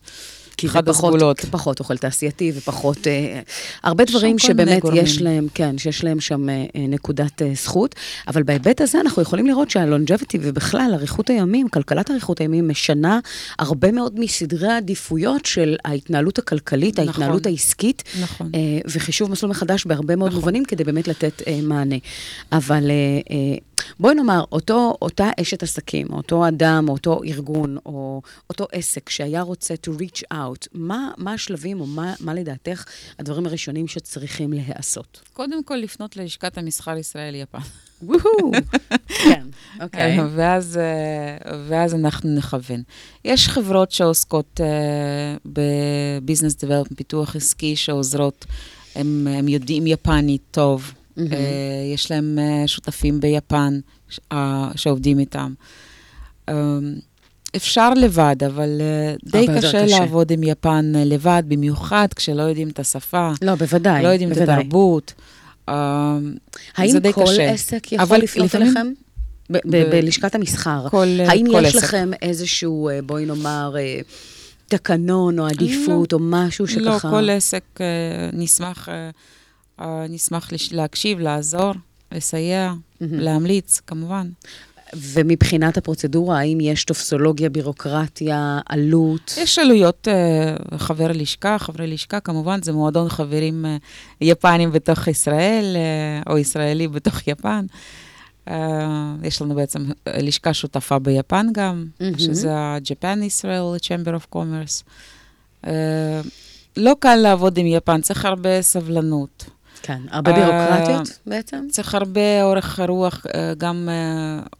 כי זה פחות, הסגולות. פחות אוכל תעשייתי ופחות... אה, הרבה דברים שבאמת. יש להם, כן, שיש להם שם אה, אה, נקודת אה, זכות, אבל בהיבט הזה אנחנו יכולים לראות שהלונג'ביטי ובכלל אריכות הימים, כלכלת אריכות הימים משנה הרבה מאוד מסדרי העדיפויות של ההתנהלות הכלכלית, נכון. ההתנהלות העסקית, נכון. אה, וחישוב מסלול מחדש בהרבה מאוד מובנים כדי באמת לתת אה, מענה. אבל אה, אה, בואי נאמר, אותו, אותה אשת עסקים, אותו אדם, או אותו ארגון, או אותו עסק שהיה רוצה to reach out, מה, מה השלבים, או מה, מה לדעתך הדברים הראשונים שצריכים להיעשות? קודם כל, לפנות ללשכת המסחר ישראל-יפן. וואו! כן, אוקיי. ואז, אה, ואז אנחנו נכוון. יש חברות שעוסקות אה, בביזנס דבלופ, פיתוח עסקי, שעוזרות, הם, הם יודעים יפנית טוב, אה, יש להם אה, שותפים ביפן אה, שעובדים איתם. אה, אפשר לבד, אבל די יותר קשה קשה. לעבוד עם יפן לבד, במיוחד כשלא יודעים את השפה, לא, בוודאי, לא יודעים את בוודאי. התרבות. אה, האם זה די כל קשה. עסק יכול אבל לפנות לפעמים- אליכם? ב- ב- ב- בלשכת המסחר. כל, האם כל יש עסק. לכם איזשהו, בואי נאמר, תקנון או עדיפות, או משהו שככה... לא, כל עסק נשמח, נשמח לש- להקשיב, לעזור, לסייע, להמליץ, כמובן. ומבחינת הפרוצדורה, האם יש טופסולוגיה, בירוקרטיה, עלות? יש עלויות אה, חבר לשכה, חברי לשכה, כמובן, זה מועדון חברים אה, יפנים בתוך ישראל, אה, או ישראלי בתוך יפן. אה, יש לנו בעצם אה, לשכה שותפה ביפן גם, מהמם. שזה ה-Japan Israel Chamber of Commerce. אה, לא קל לעבוד עם יפן, צריך הרבה סבלנות. כן, הרבה בירוקרטיות בעצם? צריך הרבה אורך רוח, אה, גם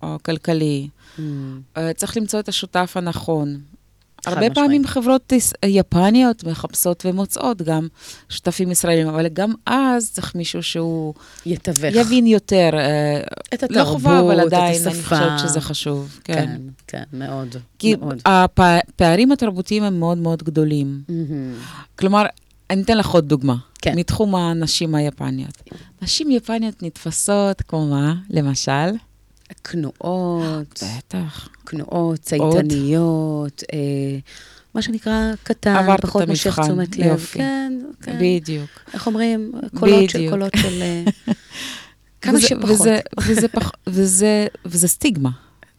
אה, כלכלי. Mm, אה, צריך למצוא את השותף הנכון. הרבה משמעית. פעמים חברות יפניות מחפשות ומוצאות גם שותפים ישראלים, אבל גם אז צריך מישהו שהוא יתווך. יבין יותר. את לא התרבות, חובה, אבל את עדיין השפה. אני חושבת שזה חשוב. כן. כן, כן, מאוד, כי מאוד. הפערים התרבותיים הם מאוד מאוד גדולים. מהמם. כלומר, אני אתן לך עוד דוגמה. כן. מתחום הנשים היפניות. נשים יפניות נתפסות כמו מה? למשל? כנועות, בטח. כנועות, צייתניות, אה, מה שנקרא קטן, פחות מושך תשומת לב. יופי. כן, כן. בדיוק. איך אומרים? קולות של, בדיוק. קולות של... אה, כמה וזה- שפחות. וזה, וזה, פח, וזה, וזה סטיגמה,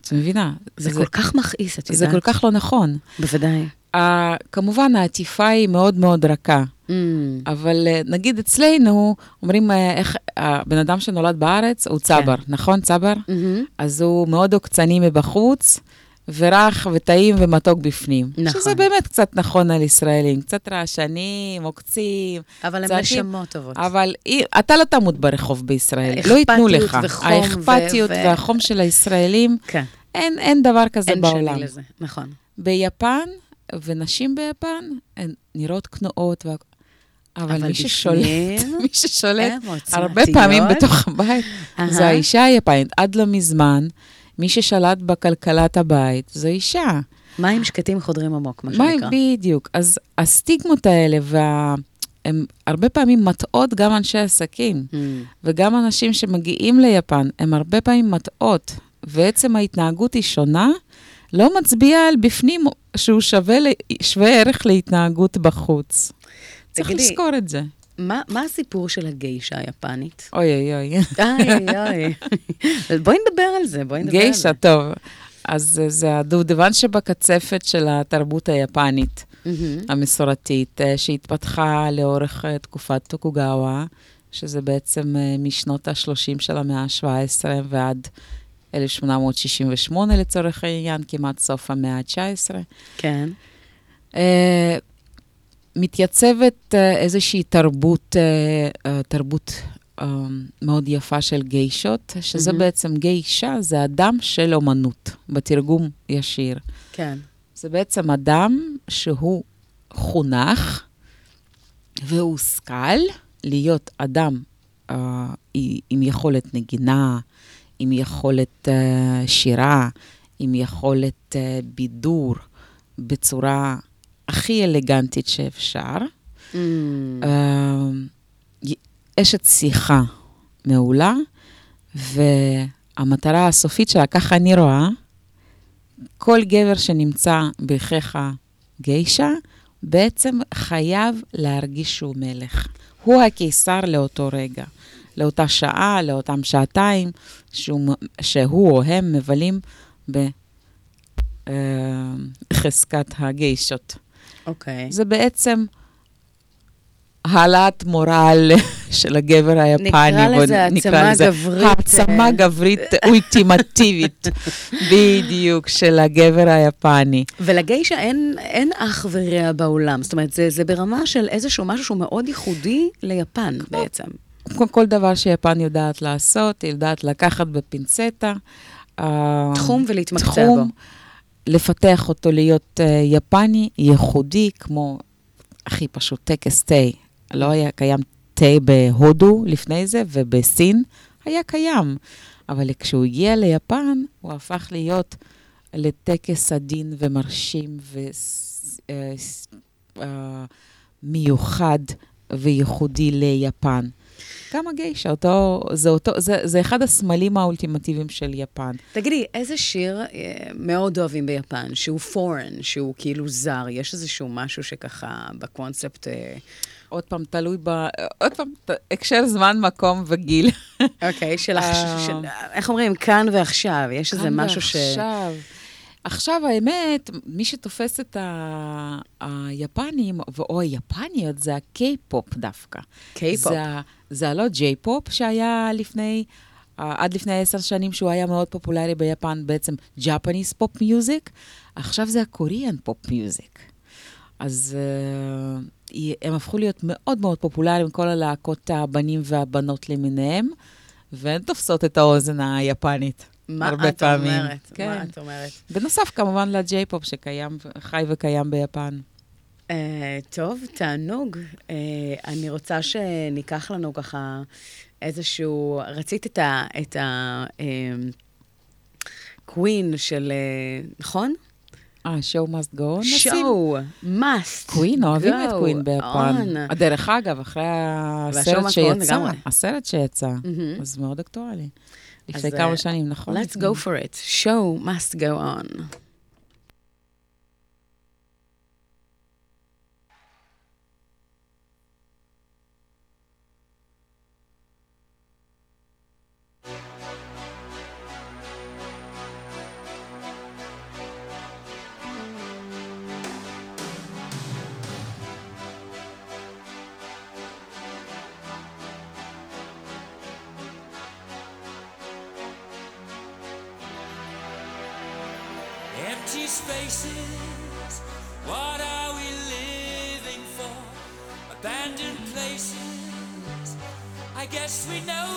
את מבינה? זה כל כך מכעיס, את יודעת. זה כל כך לא נכון. בוודאי. Uh, כמובן, העטיפה היא מאוד מאוד רכה, אבל uh, נגיד אצלנו, אומרים, uh, איך, הבן אדם שנולד בארץ הוא צבר, נכון? צבר? מהמם. אז הוא מאוד עוקצני מבחוץ, ורך וטעים ומתוק בפנים. נכון. שזה באמת קצת נכון על ישראלים, קצת רעשנים, עוקצים, אבל הם נשמות טובות. אבל אתה לא תמות ברחוב בישראל, לא ייתנו לך. האכפתיות ו- והחום של הישראלים, כן, אין, אין דבר כזה אין בעולם. שני לזה, נכון. ביפן, ונשים ביפן, הן נראות כנועות, וה... אבל, אבל מי ששולט, מי ששולט הן הרבה. פעמים בתוך הבית. זו האישה היפנית. עד לא מזמן, מי ששלט בכלכלת הבית זו אישה. מים שקטים חודרים עמוק, מה שנקרא. בדיוק. אז הסטיגמות האלה, וה... הן הרבה פעמים מטעות גם אנשי עסקים, Mm, וגם אנשים שמגיעים ליפן, הם הרבה פעמים מטעות, ועצם ההתנהגות היא שונה, לא מצביע על בפנים שהוא שווה, שווה ערך להתנהגות בחוץ. צריך תגידי, לזכור את זה. מה מה הסיפור של הגיישה היפנית? אוי אוי אוי. איי, אוי. בואי נדבר על זה, בואי נדבר על זה. גיישה, טוב. אז זה- הדובדבן שבקצפת של התרבות היפנית מהמם. המסורתית, אה, שהתפתחה לאורך אה, תקופת טוקוגאווה, שזה בעצם אה, משנות ה-30 של המאה ה-17 ועד 1868 לצורך העניין, כמעט סוף המאה ה-19. כן. אה, מתייצבת אה, איזושהי תרבות, אה, אה, תרבות מאוד יפה של גיישות, שזה מהמם. בעצם גיישה, זה אדם של אומנות, בתרגום ישיר. כן. זה בעצם אדם שהוא חונך והושכל להיות אדם אה, עם יכולת נגינה, עם יכולת אה, שירה, עם יכולת אה, בידור בצורה הכי אלגנטית שאפשר. Mm, י- אשת שיחה מעולה, והמטרה הסופית שלה, ככה אני רואה, כל גבר שנמצא בחיך גיישה, בעצם חייב להרגיש שהוא מלך. הוא הקיסר לאותו רגע, לאותה שעה, לאותם שעתיים, שהוא, שהוא או הם מבלים בחזקת הגיישות. אוקיי. זה בעצם העלאת מורל של הגבר היפני. נקרא לזה נקרא העצמה לזה גברית, העצמה אה. גברית אולטימטיבית, בדיוק, של הגבר היפני. ולגיישה אין, אין אח ורע בעולם. זאת אומרת, זה, זה ברמה של איזשהו משהו שהוא מאוד ייחודי ליפן בעצם. כמו כל דבר שיפן יודעת לעשות, היא יודעת לקחת בפינצטה. אה, תחום ולהתמקצע בו. לפתח אותו להיות uh, יפני, ייחודי, כמו הכי פשוט, טקס תה. לא היה קיים תה בהודו לפני זה, ובסין היה קיים. אבל כשהוא הגיע ליפן, הוא הפך להיות לטקס עדין ומרשים ומיוחד וייחודי ליפן. גם הגיישה, אותו, זה, אותו, זה, זה אחד הסמלים האולטימטיביים של יפן. תגידי, איזה שיר אה, מאוד אוהבים ביפן, שהוא foreign, שהוא כאילו זר? יש איזשהו משהו שככה בקונספט... אה, עוד פעם, תלוי ב... עוד פעם, ת- הקשר זמן, מקום וגיל. אוקיי, של, אה, של... איך אומרים? כאן ועכשיו. יש איזה כאן משהו ש... ועכשיו. עכשיו, האמת, מי שתופס את ה... היפנים, או היפניות, זה הקיי-פופ דווקא. קיי-פופ. זה, זה הלא J-pop שהיה לפני, עד לפני עשר שנים, שהוא היה מאוד פופולרי ביפן, בעצם Japanese pop music. עכשיו זה ה Korean pop music. אז אה, הם הפכו להיות מאוד מאוד פופולריים, כל הלהקות הבנים והבנות למיניהם, והן תופסות את האוזן היפנית. מה הרבה את פעמים. אומרת? כן. מה את אומרת? בנוסף, כמובן, ל J-pop שקיים, חי וקיים ביפן. Uh, טוב, תענוג. Uh, אני רוצה שניקח לנו ככה איזשהו... רצית את ה... את ה... קווין של... uh, נכון? אה, show must go on? שואו, must. קווין, אוהבים את קווין ביפן. דרך אגב, אחרי הסרט שיצא. הסרט שיצא. אז מאוד אקטואלי. אז, לפני אה, כמה שנים, נכון? Let's go for it. show must go on. yes, we know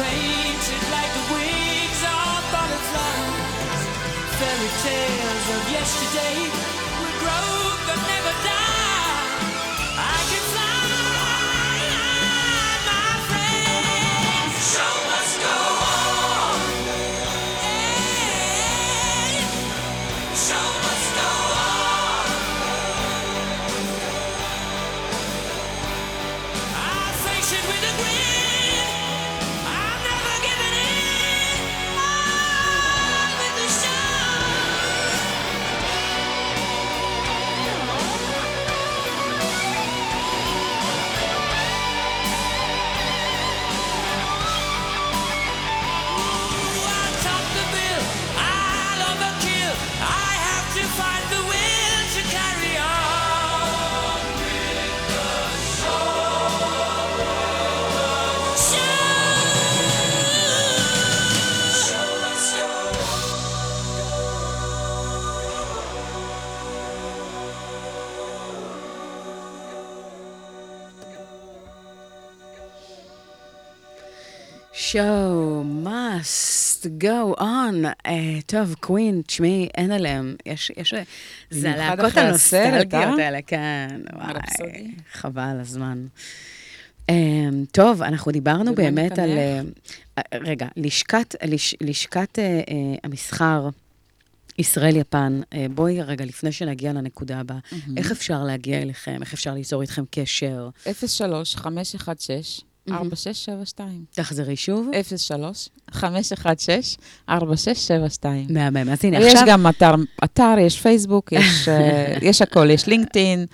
painted like the wings of butterflies. Fairy tales of yesterday will grow but never die. Show must go on. Uh, טוב, קווין, תשמעי, אין עליהם. יש, יש... זה הלהקות הנוסטלגיות אה? האלה, כן. וואי. חבל הזמן. Um, טוב, אנחנו דיברנו באמת על... Uh, רגע, לשכת, לש, לשכת uh, uh, המסחר ישראל-יפן, uh, בואי רגע, לפני שנגיע לנקודה הבאה, איך אפשר להגיע אליכם? איך אפשר ליצור איתכם קשר? 03 516 4672 תחזרי שוב. 03 516 4672 מהמם. אז הנה, יש עכשיו... גם אתר, אתר, יש פייסבוק, יש, אה, יש הכל, יש לינקדאין,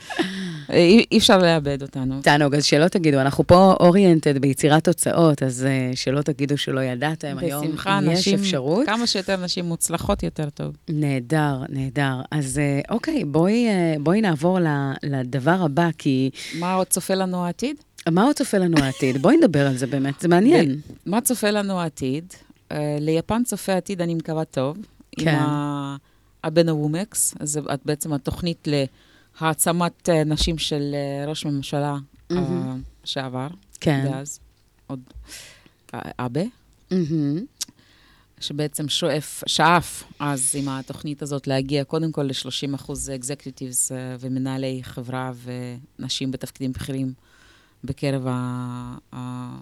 אה, אי אי אפשר לאבד אותנו. תענוג, אז שלא תגידו, אנחנו פה אוריינטד ביצירת תוצאות, אז uh, שלא תגידו שלא ידעתם, היום בשמחה, יש נשים, אפשרות. כמה שיותר נשים מוצלחות, יותר טוב. נהדר, נהדר. אז uh, אוקיי, בואי, uh, בואי נעבור לדבר הבא, כי מה עוד צופה לנו העתיד? מה עוד צופה לנו העתיד? בואי נדבר על זה באמת, זה מעניין. מה צופה לנו העתיד? אה, ליפן צופה העתיד, אני מקווה טוב. כן. עם הבן וומקס, זה בעצם התוכנית להעצמת אה, נשים של אה, ראש ממשלה. שעבר. כן. דאז, עוד אבה. שבעצם שואף, שאף אז עם התוכנית הזאת להגיע קודם כל ל-30 אחוז אקזקutives ומנהלי חברה ונשים בתפקידים בכירים בקרב ה- ה-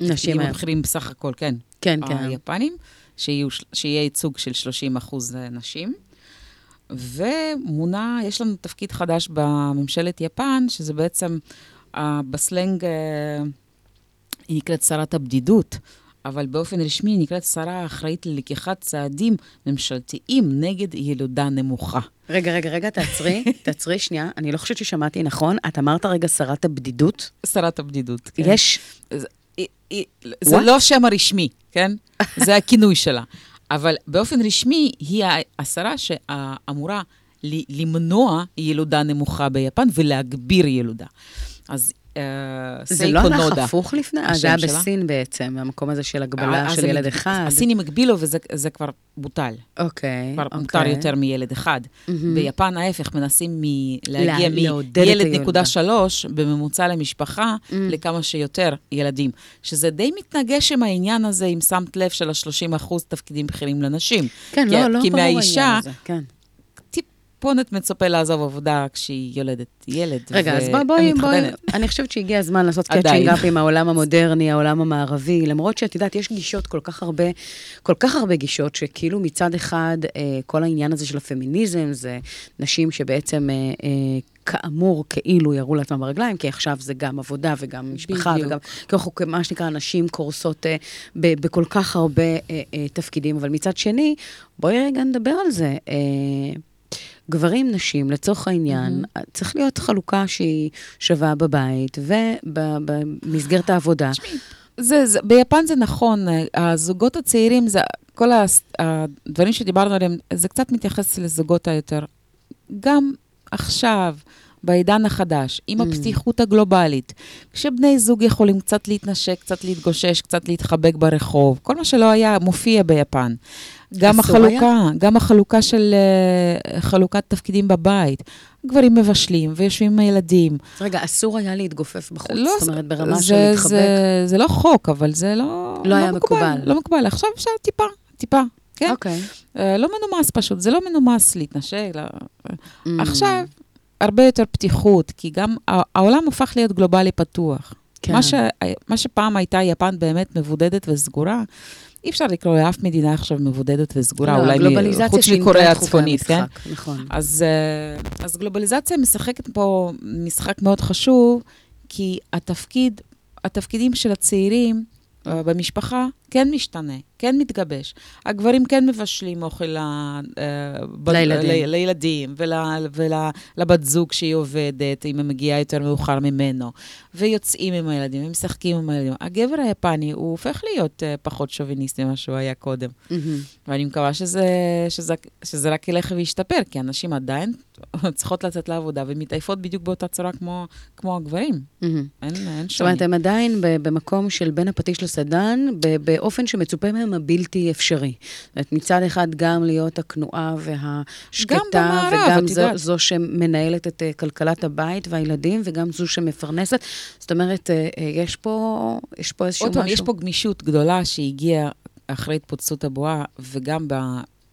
נשים הבכירים בסך הכל, כן. כן, כן. היפנים, שיהיו, שיהיה ייצוג של 30 אחוז נשים. ומונה, יש לנו תפקיד חדש בממשלת יפן, שזה בעצם, uh, בסלנג, uh, היא נקראת שרת הבדידות, אבל באופן רשמי נקראת שרה האחראית ללקיחת צעדים ממשלתיים נגד ילודה נמוכה. רגע, רגע, רגע, תעצרי, תעצרי שנייה, אני לא חושבת ששמעתי נכון. את אמרת רגע שרת הבדידות. שרת הבדידות, כן. יש... זה, What? לא השם הרשמי, כן? זה הכינוי שלה. אבל באופן רשמי, היא השרה שאמורה למנוע ילודה נמוכה ביפן ולהגביר ילודה. אז אה, זה לא סייקו הלך נודה. הפוך לפני? אה, זה היה. בסין בעצם, המקום הזה של הגבלה אז של ילד אחד. הסינים הגבילו וזה זה כבר בוטל. אוקיי, כבר מותר אוקיי. יותר מילד אחד. ביפן ההפך, מנסים להגיע מילד. נקודה שלוש בממוצע למשפחה לכמה שיותר ילדים. שזה די מתנגש עם העניין הזה, אם שמת לב, של ה-30 אחוז תפקידים בכירים לנשים. כן, כי- לא, לא כי ברור העניין מהאישה, הזה, כן. טיפונת מצפה לעזוב עבודה כשהיא יולדת ילד. רגע, אז בואי, בואי, בואי, אני חושבת שהגיע הזמן לעשות. catching up עם העולם המודרני, העולם המערבי, למרות שאת יודעת, יש גישות כל כך הרבה, כל כך הרבה גישות, שכאילו מצד אחד, אה, כל העניין הזה של הפמיניזם, זה נשים שבעצם... אה, אה, כאמור, כאילו ירו לעצמם ברגליים, כי עכשיו זה גם עבודה וגם משפחה, בדיוק. וגם, אנחנו, מה שנקרא, נשים קורסות אה, ב, בכל כך הרבה אה, אה, תפקידים, אבל מצד שני, בואי רגע נדבר על זה. אה, גברים, נשים, לצורך העניין, mm-hmm. צריך להיות חלוקה שהיא שווה בבית ובמסגרת העבודה. זה, זה, ביפן זה נכון, הזוגות הצעירים, זה, כל הדברים שדיברנו עליהם, זה קצת מתייחס לזוגות היותר. גם עכשיו, בעידן החדש, Mm. עם הפתיחות הגלובלית, כשבני זוג יכולים קצת להתנשק, קצת להתגושש, קצת להתחבק ברחוב, כל מה שלא היה מופיע ביפן. גם החלוקה, גם החלוקה של אה, חלוקת תפקידים בבית. גברים מבשלים ויושבים עם הילדים. רגע, אסור היה להתגופף בחוץ? לא, זאת אומרת, ברמה זה- של להתחבק? זה, זה לא חוק, אבל זה לא... לא היה מקובל. לא מקובל. עכשיו אפשר טיפה, טיפה, כן? אוקיי. אה, לא מנומס פשוט, זה לא מנומס להתנשק. לא... Mm. עכשיו, הרבה יותר פתיחות, כי גם העולם הפך להיות גלובלי פתוח. כן. מה, ש... מה שפעם הייתה יפן באמת מבודדת וסגורה, אי אפשר לקרוא לאף מדינה עכשיו מבודדת וסגורה, לא, אולי חוץ מקוריאה הצפונית, כן? נכון. אז, אה, אז גלובליזציה משחקת פה משחק מאוד חשוב, כי התפקיד, התפקידים של הצעירים אה, במשפחה כן משתנה, כן מתגבש. הגברים כן מבשלים אוכל ל- אה, ב- לילדים. ל- לילדים ולבת זוג שהיא עובדת, אם היא מגיעה יותר מאוחר ממנו, ויוצאים עם הילדים, ומשחקים עם הילדים. הגבר היפני, הוא הופך להיות אה, פחות שוביניסט ממה שהוא היה קודם. מהמם. ואני מקווה שזה, שזה, שזה רק ילך וישתפר, כי הנשים עדיין צריכות לצאת לעבודה ומתעייפות בדיוק באותה צורה כמו, כמו הגברים. מהמם. אין, אין זאת שוני. אומרת, הם עדיין ב- במקום של בין הפטיש לסדן, ב- באופן שמצופה מהם הבלתי אפשרי. זאת אומרת, מצד אחד גם להיות הכנועה והשקטה, גם במערב, וגם זו. זו שמנהלת את אה, כלכלת הבית והילדים, וגם זו שמפרנסת. זאת אומרת, אה, אה, יש פה, יש פה איזשהו עוד משהו... פעם, יש פה גמישות גדולה שהגיעה אחרי התפוצצות הבועה, וגם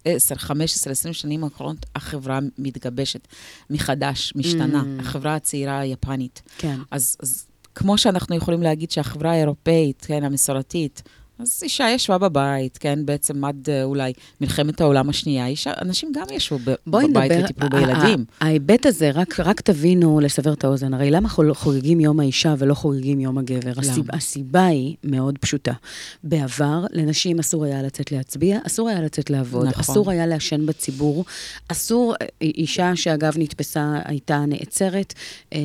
ב-10, 15, 20 שנים האחרונות החברה מתגבשת מחדש, משתנה. Mm. החברה הצעירה היפנית. כן. אז, אז כמו שאנחנו יכולים להגיד שהחברה האירופאית, כן, המסורתית, אז אישה ישבה בבית, כן, בעצם עד אה, אולי מלחמת העולם השנייה, אישה, אנשים גם ישבו ב- בבית נדבר, וטיפלו בילדים. ההיבט הזה, רק, רק תבינו, לסבר את האוזן, הרי למה חוגגים יום האישה ולא חוגגים יום הגבר? הסיבה, הסיבה היא מאוד פשוטה. בעבר, לנשים אסור היה לצאת להצביע, אסור היה לצאת לעבוד, נכון. אסור היה לעשן בציבור, אסור, אישה שאגב נתפסה הייתה נעצרת. אה,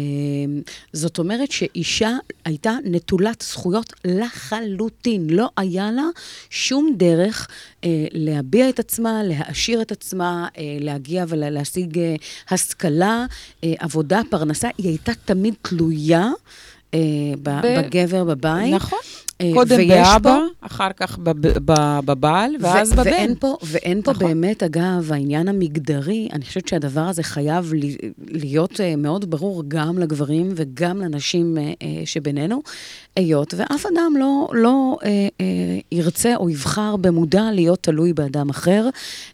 זאת אומרת שאישה הייתה נטולת זכויות לחלוטין, לא היה לה שום דרך אה, להביע את עצמה, להעשיר את עצמה, אה, להגיע ולהשיג אה, השכלה, אה, עבודה, פרנסה. היא הייתה תמיד תלויה אה, ב- ב- בגבר בבית. נכון. אה, קודם באבא, פה- אחר כך בב- ב- בבעל, ואז ו- בבן. ואין פה, ואין פה נכון. באמת, אגב, העניין המגדרי, אני חושבת שהדבר הזה חייב להיות אה, מאוד ברור גם לגברים וגם לנשים אה, שבינינו, היות ואף אדם לא, לא אה, אה, ירצה או יבחר במודע להיות תלוי באדם אחר,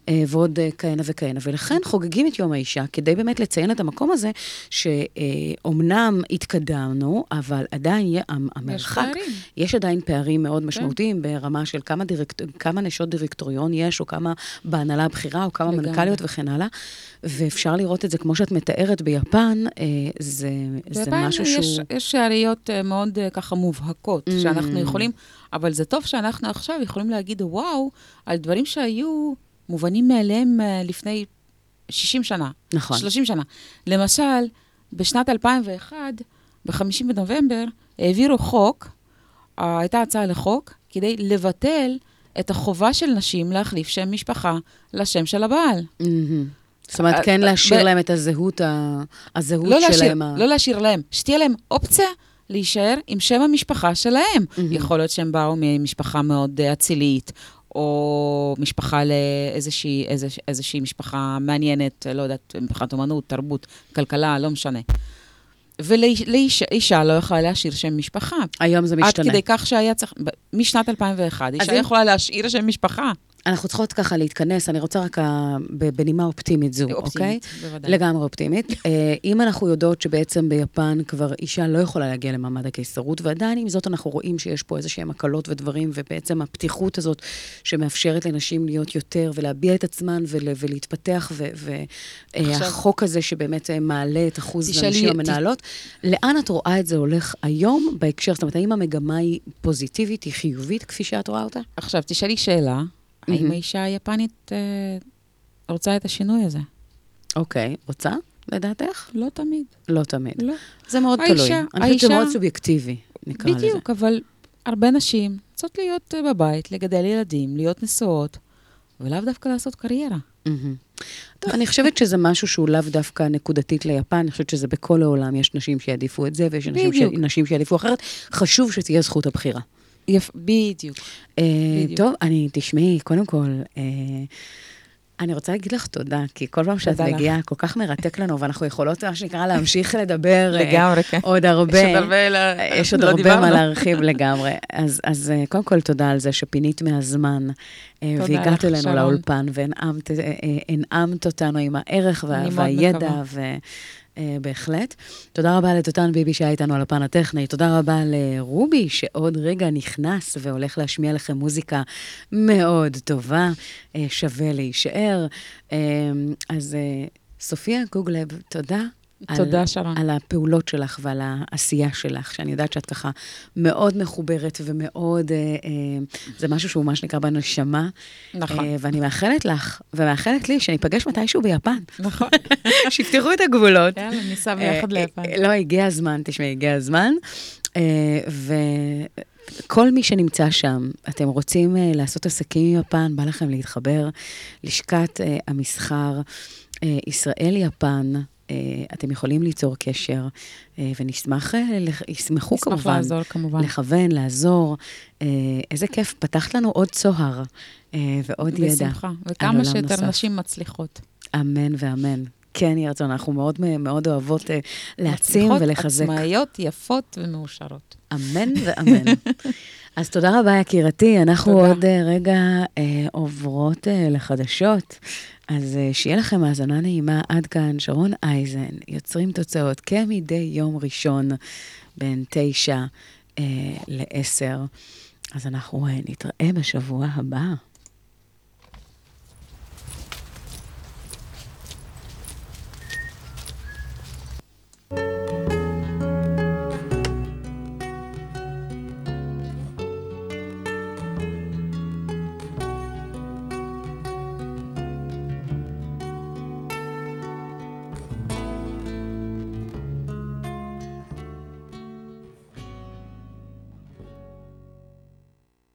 אה, ועוד אה, כהנה וכהנה. ולכן חוגגים את יום האישה, כדי באמת לציין את המקום הזה, שאומנם התקדמנו, אבל עדיין המרחק... יש עדיין פערים מאוד משמעותיים ברמה של כמה, דירקט... כמה נשות דירקטוריון יש, או כמה בהנהלה הבכירה, או כמה לגמרי. מנכ"ליות וכן הלאה. ואפשר לראות את זה, כמו שאת מתארת ביפן, אה, זה, זה ביפן משהו יש, שהוא... יש שעריות אה, מאוד אה, ככה מובהקות, Mm. שאנחנו יכולים, אבל זה טוב שאנחנו עכשיו יכולים להגיד וואו, על דברים שהיו מובנים מאליהם אה, לפני 60 שנה, נכון. 30 שנה. למשל, בשנת 2001, ב-50 בנובמבר, העבירו חוק, הייתה הצעה לחוק, כדי לבטל את החובה של נשים להחליף שם משפחה לשם של הבעל. זאת אומרת, אה, כן אה, להשאיר להם את הזהות. הזהות לא שלהם. לא להשאיר להם, שתהיה להם אופציה להישאר עם שם המשפחה שלהם. יכול להיות שהם באו ממשפחה מאוד אה, אצילית, או משפחה לאיזושהי איזוש- איזושהי משפחה מעניינת, לא יודעת, מבחינת אומנות, תרבות, כלכלה, לא משנה. ולאישה לא יכולה להשאיר שם משפחה. היום זה משתנה. עד כדי כך שהיה צריך, משנת 2001, אישה אם- יכולה להשאיר שם משפחה. אנחנו צריכות ככה להתכנס, אני רוצה רק בנימה אופטימית זו, אוקיי? אופטימית, בוודאי. לגמרי אופטימית. אה, אם אנחנו יודעות שבעצם ביפן כבר אישה לא יכולה להגיע למעמד הקיסרות, ועדיין עם זאת אנחנו רואים שיש פה איזה שהם הקלות ודברים, ובעצם הפתיחות הזאת שמאפשרת לנשים להיות יותר ולהביע את עצמן ול, ולהתפתח, והחוק הזה שבאמת אה, מעלה את אחוז הנשים ת- המנהלות, לאן את רואה את זה הולך היום בהקשר, זאת אומרת, האם המגמה היא פוזיטיבית, היא חיובית, כפי שאת רואה אותה? עכשיו, תשאלי שאלה, האם מהמם. האישה היפנית אה, רוצה את השינוי הזה? אוקיי, רוצה, לדעתך? לא תמיד. לא תמיד. לא. זה מאוד האישה- תלוי. אני חושבת שזה האישה- מאוד סובייקטיבי, נקרא לזה. בדיוק, אבל הרבה נשים רוצות להיות אה, בבית, לגדל ילדים, להיות נשואות, ולאו דווקא לעשות קריירה. טוב, אני חושבת שזה משהו שהוא לאו דווקא נקודתית ליפן, אני חושבת שזה בכל העולם, יש נשים שיעדיפו את זה, ויש. בדיוק. נשים שיעדיפו אחרת. חשוב שתהיה זכות הבחירה. יפ... בדיוק. אה, בדיוק. טוב, אני, תשמעי, קודם כל, אה, אני רוצה להגיד לך תודה, כי כל פעם שאת. מגיעה, כל כך מרתק לנו, ואנחנו יכולות, מה שנקרא, להמשיך לדבר אה, לגמרי, כן. עוד הרבה. יש עוד הרבה ל- יש עוד לא הרבה דיברנו. מה להרחיב לגמרי. אז, אז אה, קודם כל, תודה על זה שפינית מהזמן, אה, והגעת לך, אלינו. לאולפן, והנעמת אה, אה, אותנו עם הערך והידע, מקווה. ו... אה, בהחלט. תודה רבה לדותן ביבי שהיה איתנו על הפן הטכני. תודה רבה לרובי, שעוד רגע נכנס והולך להשמיע לכם מוזיקה מאוד טובה. אה, שווה להישאר. אה, אז אה, סופיה גוגלב, תודה. תודה, שרון. על הפעולות שלך ועל העשייה שלך, שאני יודעת שאת ככה מאוד מחוברת ומאוד, אה, אה, זה משהו שהוא מה שנקרא בנשמה. נכון. אה, ואני מאחלת לך, ומאחלת לי שניפגש מתישהו ביפן. נכון. שיפתחו את הגבולות. יאללה, ניסע ביחד ליפן. אה, לא, הגיע הזמן, תשמעי, הגיע הזמן. אה, וכל מי שנמצא שם, אתם רוצים אה, לעשות עסקים עם יפן, בא לכם להתחבר, לשכת אה, המסחר אה, ישראל-יפן. אה, אתם יכולים ליצור קשר, אה, ונשמח, אה, ישמחו נשמח כמובן, לעזור, כמובן. לכוון, לעזור. איזה כיף, פתחת לנו עוד צוהר ועוד ידע. בשמחה. וכמה שיותר נוסף. נשים מצליחות. אמן ואמן. כן, יהי רצון, אנחנו מאוד, מאוד אוהבות להעצים ולחזק. עצמאיות, יפות ומאושרות. אמן ואמן. אז תודה רבה, יקירתי. אנחנו תודה. עוד רגע אה, עוברות לחדשות. אז אה, שיהיה לכם האזנה נעימה. עד כאן, שרון אייזן, יוצרים תוצאות כמדי יום ראשון בין תשע אה, לעשר. אז אנחנו אה, נתראה בשבוע הבא.